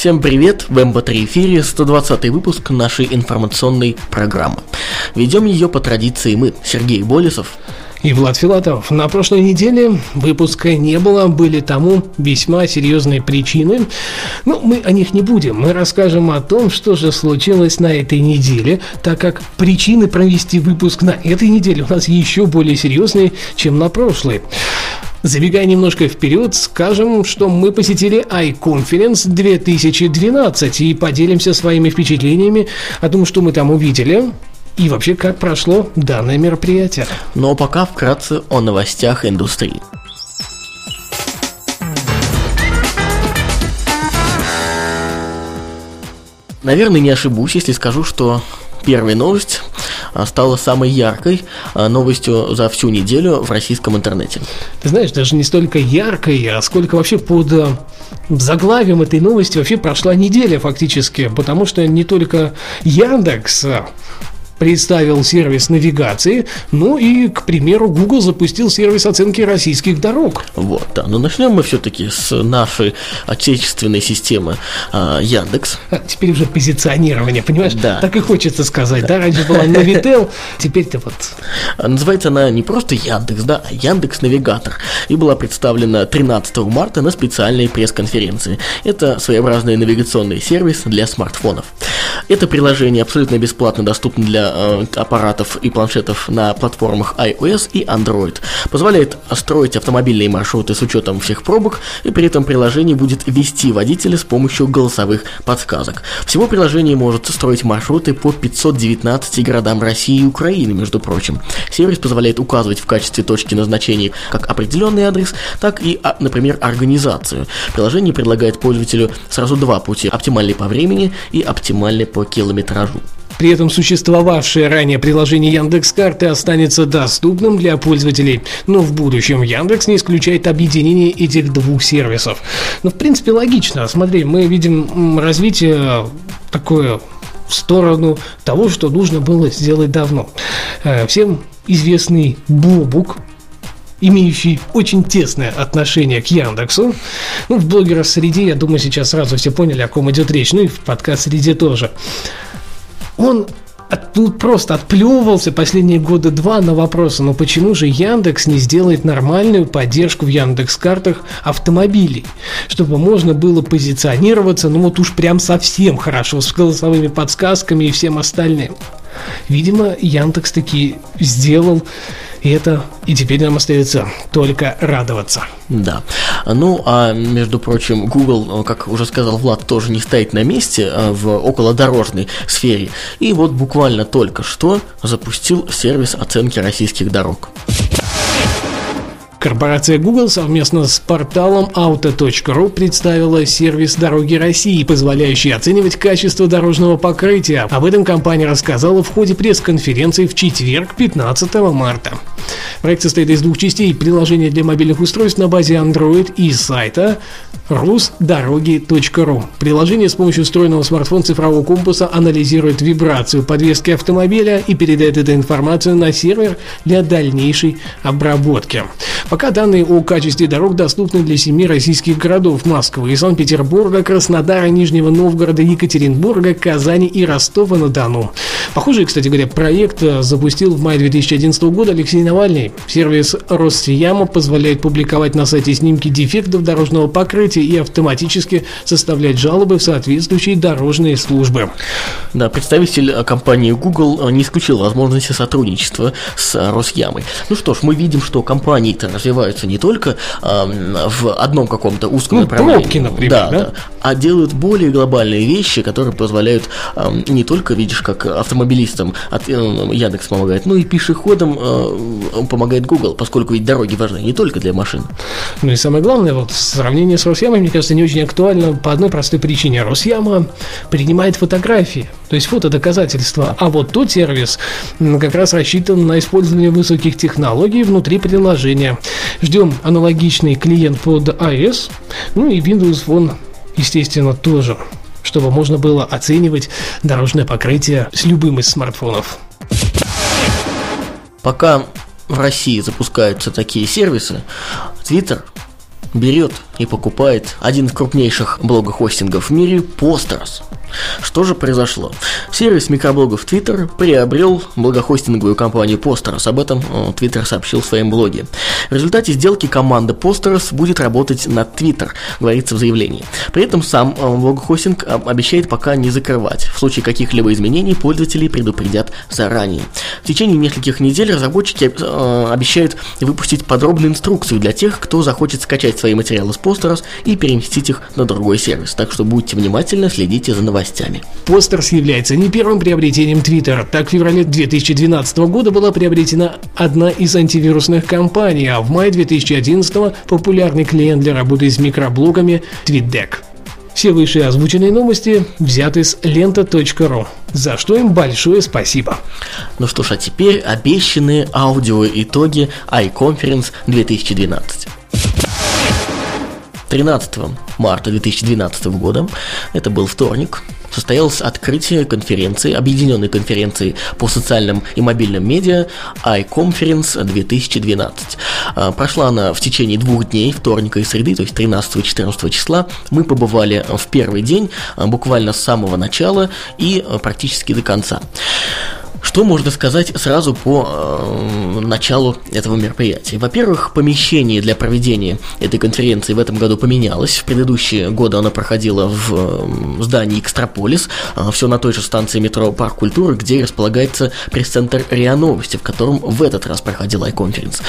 Всем привет! В МБ3 эфире 120 выпуск нашей информационной программы. Ведем ее по традиции мы, Сергей Болесов и Влад Филатов. На прошлой неделе выпуска не было, были тому весьма серьезные причины. Но мы о них не будем. Мы расскажем о том, что же случилось на этой неделе, так как причины провести выпуск на этой неделе у нас еще более серьезные, чем на прошлой. Забегая немножко вперед, скажем, что мы посетили iConference 2012 и поделимся своими впечатлениями о том, что мы там увидели, и вообще, как прошло данное мероприятие. Но пока вкратце о новостях индустрии. Наверное, не ошибусь, если скажу, что первая новость а, стала самой яркой а, новостью за всю неделю в российском интернете. Ты знаешь, даже не столько яркой, а сколько вообще под а, заглавием этой новости вообще прошла неделя фактически, потому что не только Яндекс представил сервис навигации, ну и, к примеру, Google запустил сервис оценки российских дорог. Вот, да. Но начнем мы все-таки с нашей отечественной системы а, Яндекс. А, теперь уже позиционирование, понимаешь? Да. Так и хочется сказать, да? да? Раньше была Navitel, теперь-то вот... А, называется она не просто Яндекс, да, а Яндекс Навигатор. И была представлена 13 марта на специальной пресс-конференции. Это своеобразный навигационный сервис для смартфонов. Это приложение абсолютно бесплатно доступно для э, аппаратов и планшетов на платформах iOS и Android. Позволяет строить автомобильные маршруты с учетом всех пробок, и при этом приложение будет вести водителя с помощью голосовых подсказок. Всего приложение может строить маршруты по 519 городам России и Украины, между прочим. Сервис позволяет указывать в качестве точки назначения как определенный адрес, так и, а, например, организацию. Приложение предлагает пользователю сразу два пути – оптимальный по времени и оптимальный по километражу. При этом существовавшее ранее приложение Яндекс Карты останется доступным для пользователей, но в будущем Яндекс не исключает объединение этих двух сервисов. Ну, в принципе, логично. Смотри, мы видим развитие такое в сторону того, что нужно было сделать давно. Э, всем известный Бобук, имеющий очень тесное отношение к Яндексу. Ну, в блогерах среде, я думаю, сейчас сразу все поняли, о ком идет речь. Ну и в подкаст среде тоже он тут просто отплевывался последние года два на вопросы, ну почему же Яндекс не сделает нормальную поддержку в Яндекс картах автомобилей, чтобы можно было позиционироваться, ну вот уж прям совсем хорошо с голосовыми подсказками и всем остальным. Видимо, Яндекс таки сделал это, и теперь нам остается только радоваться. Да. Ну, а между прочим, Google, как уже сказал Влад, тоже не стоит на месте а, в околодорожной сфере. И вот буквально только что запустил сервис оценки российских дорог. Корпорация Google совместно с порталом auto.ru представила сервис «Дороги России», позволяющий оценивать качество дорожного покрытия. Об этом компания рассказала в ходе пресс-конференции в четверг, 15 марта. Проект состоит из двух частей – приложения для мобильных устройств на базе Android и сайта rusdороги.ru. Приложение с помощью встроенного смартфона цифрового компаса анализирует вибрацию подвески автомобиля и передает эту информацию на сервер для дальнейшей обработки. Пока данные о качестве дорог доступны для семи российских городов – Москвы, Санкт-Петербурга, Краснодара, Нижнего Новгорода, Екатеринбурга, Казани и Ростова-на-Дону. Похожий, кстати говоря, проект э, запустил в мае 2011 года Алексей Навальный. Сервис Росияма позволяет публиковать на сайте снимки дефектов дорожного покрытия и автоматически составлять жалобы в соответствующие дорожные службы. Да, представитель э, компании Google э, не исключил возможности сотрудничества с Росямой. Ну что ж, мы видим, что компании-то развиваются не только э, в одном каком-то узком ну, направлении, пробки, например, да, да? да, а делают более глобальные вещи, которые позволяют э, не только, видишь, как автомобилистам от э, Яндекс помогает, но и пешеходам э, помогает Google, поскольку ведь дороги важны не только для машин. Ну и самое главное, вот сравнение с Росямой, мне кажется, не очень актуально по одной простой причине. Росяма принимает фотографии, то есть фотодоказательства, а вот тот сервис как раз рассчитан на использование высоких технологий внутри приложения. Ждем аналогичный клиент под iOS, ну и Windows Phone, естественно, тоже чтобы можно было оценивать дорожное покрытие с любым из смартфонов. Пока в России запускаются такие сервисы, Twitter берет и покупает один из крупнейших блогохостингов в мире Posters. Что же произошло? Сервис микроблогов Twitter приобрел благохостинговую компанию Posterous. Об этом э, Twitter сообщил в своем блоге. В результате сделки команда Posterous будет работать на Twitter, говорится в заявлении. При этом сам э, благохостинг обещает пока не закрывать. В случае каких-либо изменений пользователи предупредят заранее. В течение нескольких недель разработчики э, обещают выпустить подробную инструкцию для тех, кто захочет скачать свои материалы с Posterous и переместить их на другой сервис. Так что будьте внимательны, следите за новостями. Постерс является не первым приобретением Twitter. Так, в феврале 2012 года была приобретена одна из антивирусных компаний, а в мае 2011 популярный клиент для работы с микроблогами TweetDeck. Все высшие озвученные новости взяты с лента.ру, за что им большое спасибо. Ну что ж, а теперь обещанные аудио итоги iConference 2012. 13 марта 2012 года, это был вторник, состоялось открытие конференции, объединенной конференции по социальным и мобильным медиа iConference 2012. А, прошла она в течение двух дней, вторника и среды, то есть 13 и 14 числа. Мы побывали в первый день, а, буквально с самого начала и а, практически до конца. Что можно сказать сразу по э, началу этого мероприятия? Во-первых, помещение для проведения этой конференции в этом году поменялось. В предыдущие годы она проходила в э, здании Экстраполис, э, все на той же станции метро Парк культуры, где располагается пресс-центр РИА Новости, в котором в этот раз проходила iConference.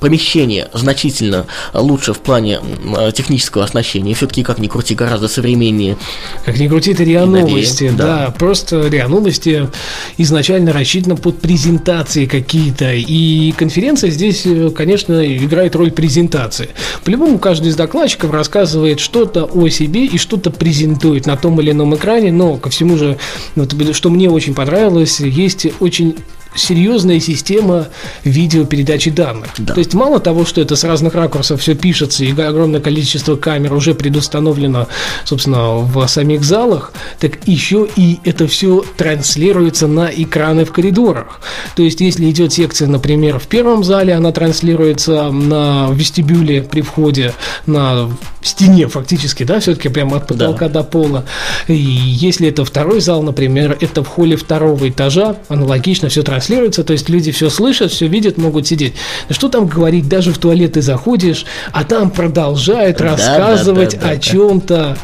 Помещение значительно лучше в плане э, технического оснащения, все-таки, как ни крути, гораздо современнее. Как ни крути, это РИА Новости, да. да, просто РИА Новости изначально рассчитана под презентации какие-то. И конференция здесь, э, конечно, играет роль презентации. По-любому каждый из докладчиков рассказывает что-то о себе и что-то презентует на том или ином экране, но ко всему же, вот, что мне очень понравилось, есть очень серьезная система видеопередачи данных. Да. То есть мало того, что это с разных ракурсов все пишется, и огромное количество камер уже предустановлено, собственно, в самих залах, так еще и это все транслируется на экраны в коридорах. То есть если идет секция, например, в первом зале, она транслируется на вестибюле при входе, на стене фактически, да, все-таки прямо от потолка да. до пола. И если это второй зал, например, это в холле второго этажа, аналогично все транслируется транслируется, то есть люди все слышат, все видят, могут сидеть. Что там говорить, даже в туалет ты заходишь, а там продолжают да, рассказывать да, да, да, о чем-то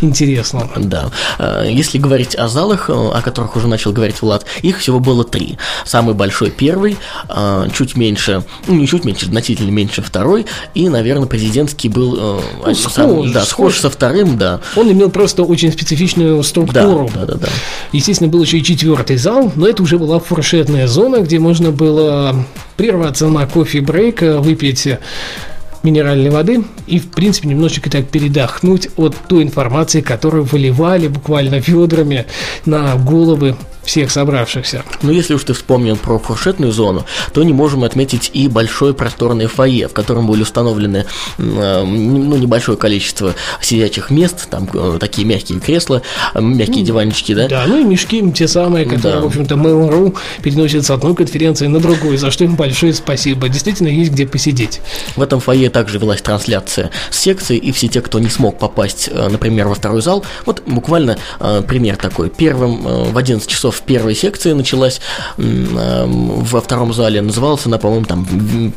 интересном. Да. А, если говорить о залах, о которых уже начал говорить Влад, их всего было три. Самый большой первый, а, чуть меньше, ну не чуть меньше, значительно меньше второй, и, наверное, президентский был э, ну, схож, сам, да, схож, схож со вторым, да. Он имел просто очень специфичную структуру. Да, да, да, да. Естественно, был еще и четвертый зал, но это уже была фуршетная свободная зона, где можно было прерваться на кофе-брейк, выпить минеральной воды и, в принципе, немножечко так передохнуть от той информации, которую выливали буквально ведрами на головы всех собравшихся. Ну, если уж ты вспомнил про фуршетную зону, то не можем отметить и большое просторное фойе, в котором были установлены э, ну, небольшое количество сидячих мест, там э, такие мягкие кресла, э, мягкие ну, диванчики, да? Да, ну и мешки те самые, которые, да. в общем-то, Mail.ru переносят с одной конференции на другую, за что им большое спасибо. Действительно, есть где посидеть. В этом фойе также велась трансляция с секции, и все те, кто не смог попасть, например, во второй зал, вот буквально пример такой. Первым в 11 часов в первой секции началась, во втором зале называлась она, по-моему, там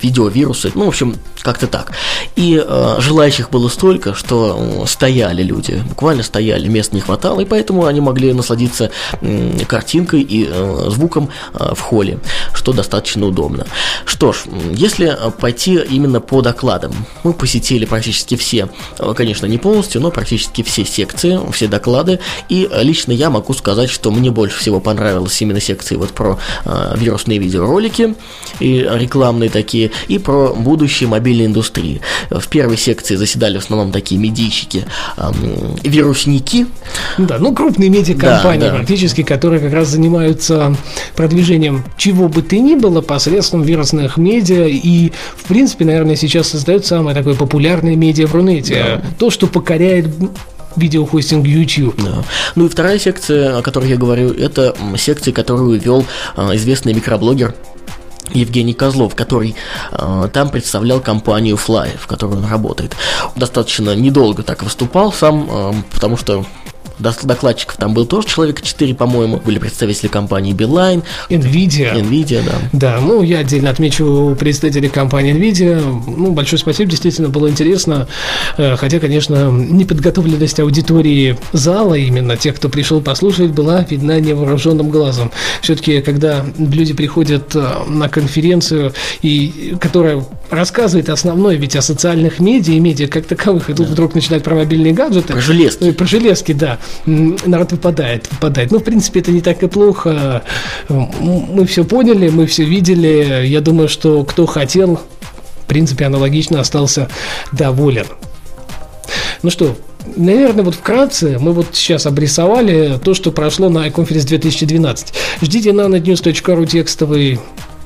видеовирусы, ну, в общем, как-то так. И э, желающих было столько, что стояли люди, буквально стояли, мест не хватало, и поэтому они могли насладиться картинкой и э, звуком э, в холле. что достаточно удобно. Что ж, если пойти именно по докладам, мы посетили практически все, конечно, не полностью, но практически все секции, все доклады, и лично я могу сказать, что мне больше всего понравилась именно секции вот про э, вирусные видеоролики и рекламные такие, и про будущее мобильной индустрии. В первой секции заседали в основном такие медийщики, э, вирусники. Да, ну крупные медиакомпании да, да. практически, которые как раз занимаются продвижением чего бы то ни было посредством вирусных медиа, и в принципе, наверное, сейчас создают самое такое популярное медиа в Рунете. Да. То, что покоряет видеохостинг YouTube. Да. Ну и вторая секция, о которой я говорю, это секция, которую вел а, известный микроблогер Евгений Козлов, который э, там представлял компанию Fly, в которой он работает. Достаточно недолго так выступал сам, э, потому что докладчиков там был тоже человек 4, по-моему. Были представители компании Beeline. Nvidia. Nvidia, да. Да, ну я отдельно отмечу представителей компании Nvidia. Ну, большое спасибо, действительно было интересно. Э, хотя, конечно, неподготовленность аудитории зала, именно тех, кто пришел послушать, была видна невооруженным глазом. Все-таки, когда люди приходят э, на конференцию, и, которая рассказывает основное ведь о социальных медиа и медиа как таковых, и тут да. вдруг начинает про мобильные гаджеты. Про железки. Про железки, да народ выпадает, выпадает. Ну, в принципе, это не так и плохо. Мы все поняли, мы все видели. Я думаю, что кто хотел, в принципе, аналогично остался доволен. Ну что, Наверное, вот вкратце мы вот сейчас обрисовали то, что прошло на iConference 2012. Ждите на nanonews.ru текстовый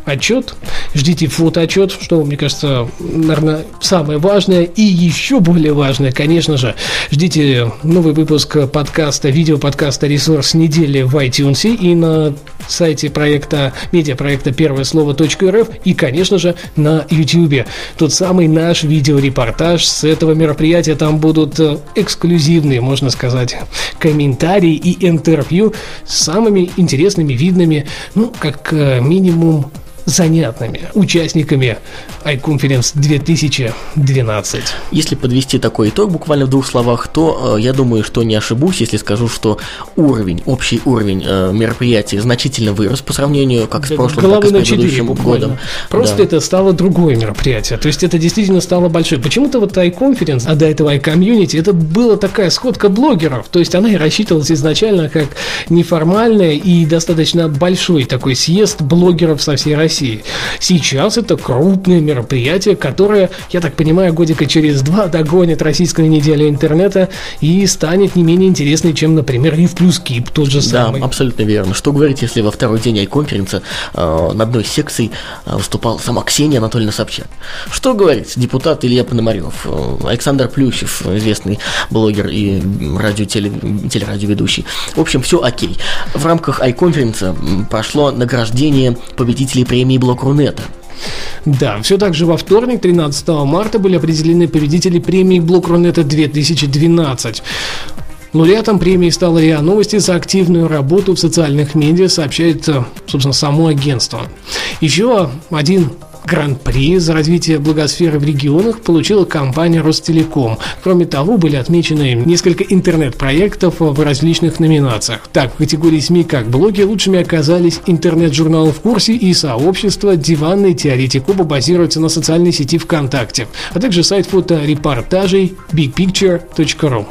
отчет, ждите фотоотчет, что, мне кажется, наверное, самое важное. И еще более важное, конечно же, ждите новый выпуск подкаста, видеоподкаста «Ресурс недели» в iTunes и на сайте проекта, медиапроекта «Первое слово .рф» и, конечно же, на YouTube. Тот самый наш видеорепортаж с этого мероприятия. Там будут э, эксклюзивные, можно сказать, комментарии и интервью с самыми интересными, видными, ну, как э, минимум, занятными участниками iConference 2012. Если подвести такой итог буквально в двух словах, то э, я думаю, что не ошибусь, если скажу, что уровень, общий уровень э, мероприятия значительно вырос по сравнению как с прошлым, Головы так и с предыдущим годом. Просто да. это стало другое мероприятие. То есть это действительно стало большое. Почему-то вот iConference, а до этого iCommunity, это была такая сходка блогеров. То есть она и рассчитывалась изначально как неформальная и достаточно большой такой съезд блогеров со всей России России. Сейчас это крупное мероприятие, которое, я так понимаю, годика через два догонит российскую неделю интернета и станет не менее интересной, чем, например, Рив плюс Кип, тот же самый. Да, абсолютно верно. Что говорить, если во второй день айконференции э, на одной секции э, выступала сама Ксения Анатольевна Собчак. Что говорить, депутат Илья Пономарев, э, Александр Плющев, известный блогер и радио, теле, телерадиоведущий. В общем, все окей. В рамках айконференции прошло награждение победителей премии премии Блок Рунета. Да, все так же во вторник, 13 марта, были определены победители премии Блок Рунета 2012. Лауреатом премии стала РИА Новости за активную работу в социальных медиа, сообщает, собственно, само агентство. Еще один Гран-при за развитие благосферы в регионах получила компания Ростелеком. Кроме того, были отмечены несколько интернет-проектов в различных номинациях. Так, в категории СМИ как блоги лучшими оказались интернет-журнал «В курсе» и сообщество «Диванный теоретик». Оба базируются на социальной сети ВКонтакте, а также сайт фоторепортажей bigpicture.ru.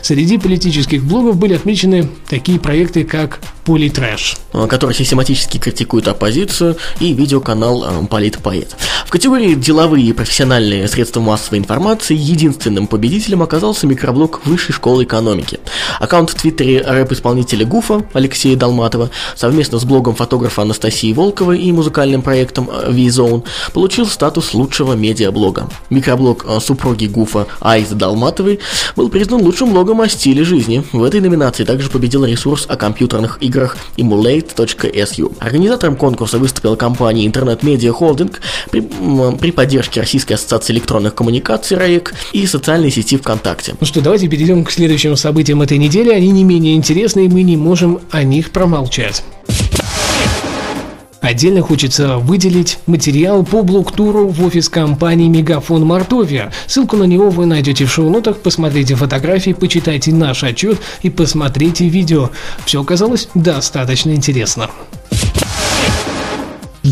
Среди политических блогов были отмечены такие проекты, как Политрэш, который систематически критикует оппозицию, и видеоканал э, Политпоэт. В категории «Деловые и профессиональные средства массовой информации» единственным победителем оказался микроблог Высшей школы экономики. Аккаунт в Твиттере рэп-исполнителя Гуфа Алексея Долматова совместно с блогом фотографа Анастасии Волковой и музыкальным проектом э, V-Zone получил статус лучшего медиаблога. Микроблог э, супруги Гуфа Айзы Долматовой был признан лучшим блогом о стиле жизни. В этой номинации также победил ресурс о компьютерных играх emulate.su. Организатором конкурса выступила компания Internet Media Holding при, при поддержке Российской ассоциации электронных коммуникаций РАЭК и социальной сети ВКонтакте. Ну что, давайте перейдем к следующим событиям этой недели. Они не менее интересны, и мы не можем о них промолчать. Отдельно хочется выделить материал по блоктуру в офис компании Мегафон Мартовия. Ссылку на него вы найдете в шоу-нотах, посмотрите фотографии, почитайте наш отчет и посмотрите видео. Все оказалось достаточно интересно.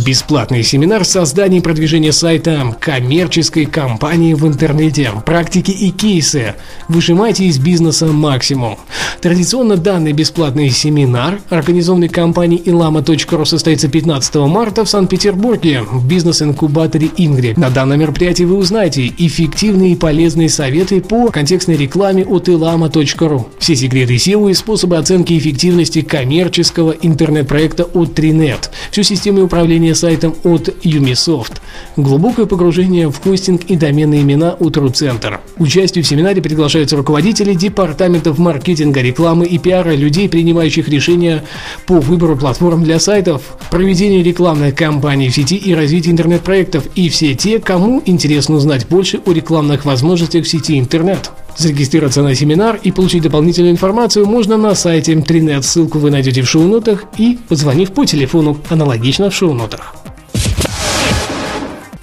Бесплатный семинар создания и продвижения сайта коммерческой компании в интернете. Практики и кейсы. Выжимайте из бизнеса максимум. Традиционно данный бесплатный семинар, организованный компанией ilama.ru, состоится 15 марта в Санкт-Петербурге в бизнес-инкубаторе Ингри. На данном мероприятии вы узнаете эффективные и полезные советы по контекстной рекламе от ilama.ru. Все секреты SEO и способы оценки эффективности коммерческого интернет-проекта от Trinet. Всю систему управления управления сайтом от Umisoft, глубокое погружение в хостинг и доменные имена от RuCenter. Участию в семинаре приглашаются руководители департаментов маркетинга, рекламы и пиара, людей, принимающих решения по выбору платформ для сайтов, проведению рекламной кампании в сети и развитию интернет-проектов, и все те, кому интересно узнать больше о рекламных возможностях в сети интернет. Зарегистрироваться на семинар и получить дополнительную информацию можно на сайте Trinet. Ссылку вы найдете в шоу-нотах и позвонив по телефону, аналогично в шоу-нотах.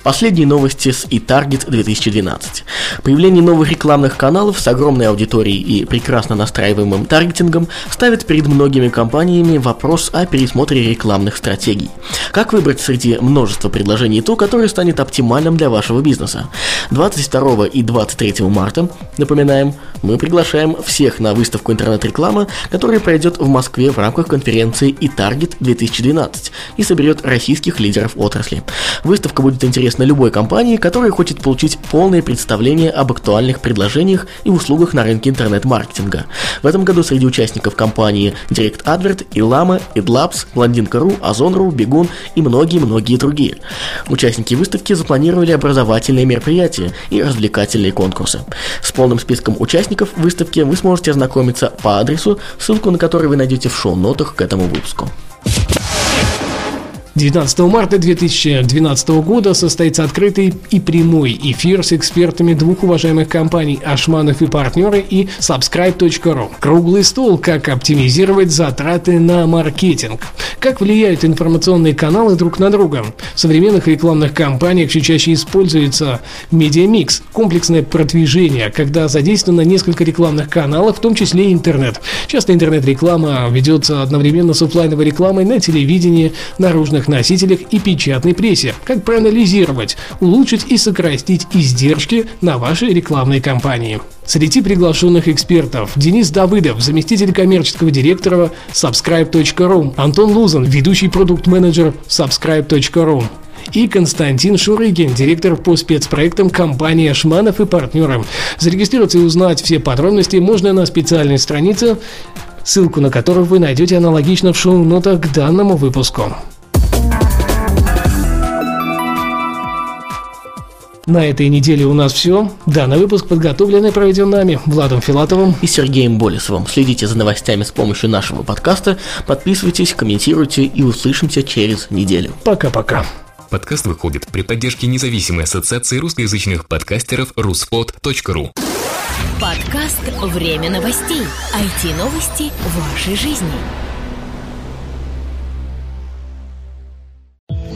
Последние новости с eTarget 2012. Появление новых рекламных каналов с огромной аудиторией и прекрасно настраиваемым таргетингом ставит перед многими компаниями вопрос о пересмотре рекламных стратегий. Как выбрать среди множества предложений то, которое станет оптимальным для вашего бизнеса? 22 и 23 марта, напоминаем, мы приглашаем всех на выставку интернет-реклама, которая пройдет в Москве в рамках конференции eTarget 2012 и соберет российских лидеров отрасли. Выставка будет интересна интересно любой компании, которая хочет получить полное представление об актуальных предложениях и услугах на рынке интернет-маркетинга. В этом году среди участников компании Direct Advert, Ilama, Idlabs, Blondinka.ru, Озон.ру, Бегун и многие-многие другие. Участники выставки запланировали образовательные мероприятия и развлекательные конкурсы. С полным списком участников выставки вы сможете ознакомиться по адресу, ссылку на который вы найдете в шоу-нотах к этому выпуску. 19 марта 2012 года состоится открытый и прямой эфир с экспертами двух уважаемых компаний Ашманов и партнеры и Subscribe.ru. Круглый стол, как оптимизировать затраты на маркетинг. Как влияют информационные каналы друг на друга. В современных рекламных кампаниях все чаще используется медиамикс, комплексное продвижение, когда задействовано несколько рекламных каналов, в том числе и интернет. Часто интернет-реклама ведется одновременно с офлайновой рекламой на телевидении, наружных носителях и печатной прессе. Как проанализировать, улучшить и сократить издержки на вашей рекламной кампании. Среди приглашенных экспертов Денис Давыдов, заместитель коммерческого директора Subscribe.ru, Антон Лузан, ведущий продукт-менеджер Subscribe.ru, и Константин Шурыгин, директор по спецпроектам компании Ашманов и партнеры. Зарегистрироваться и узнать все подробности можно на специальной странице, ссылку на которую вы найдете аналогично в шоу-нотах к данному выпуску. На этой неделе у нас все. Данный выпуск подготовлен и проведен нами, Владом Филатовым и Сергеем Болесовым. Следите за новостями с помощью нашего подкаста, подписывайтесь, комментируйте и услышимся через неделю. Пока-пока. Подкаст выходит при поддержке независимой ассоциации русскоязычных подкастеров ruspod.ru Подкаст «Время новостей». IT-новости вашей жизни.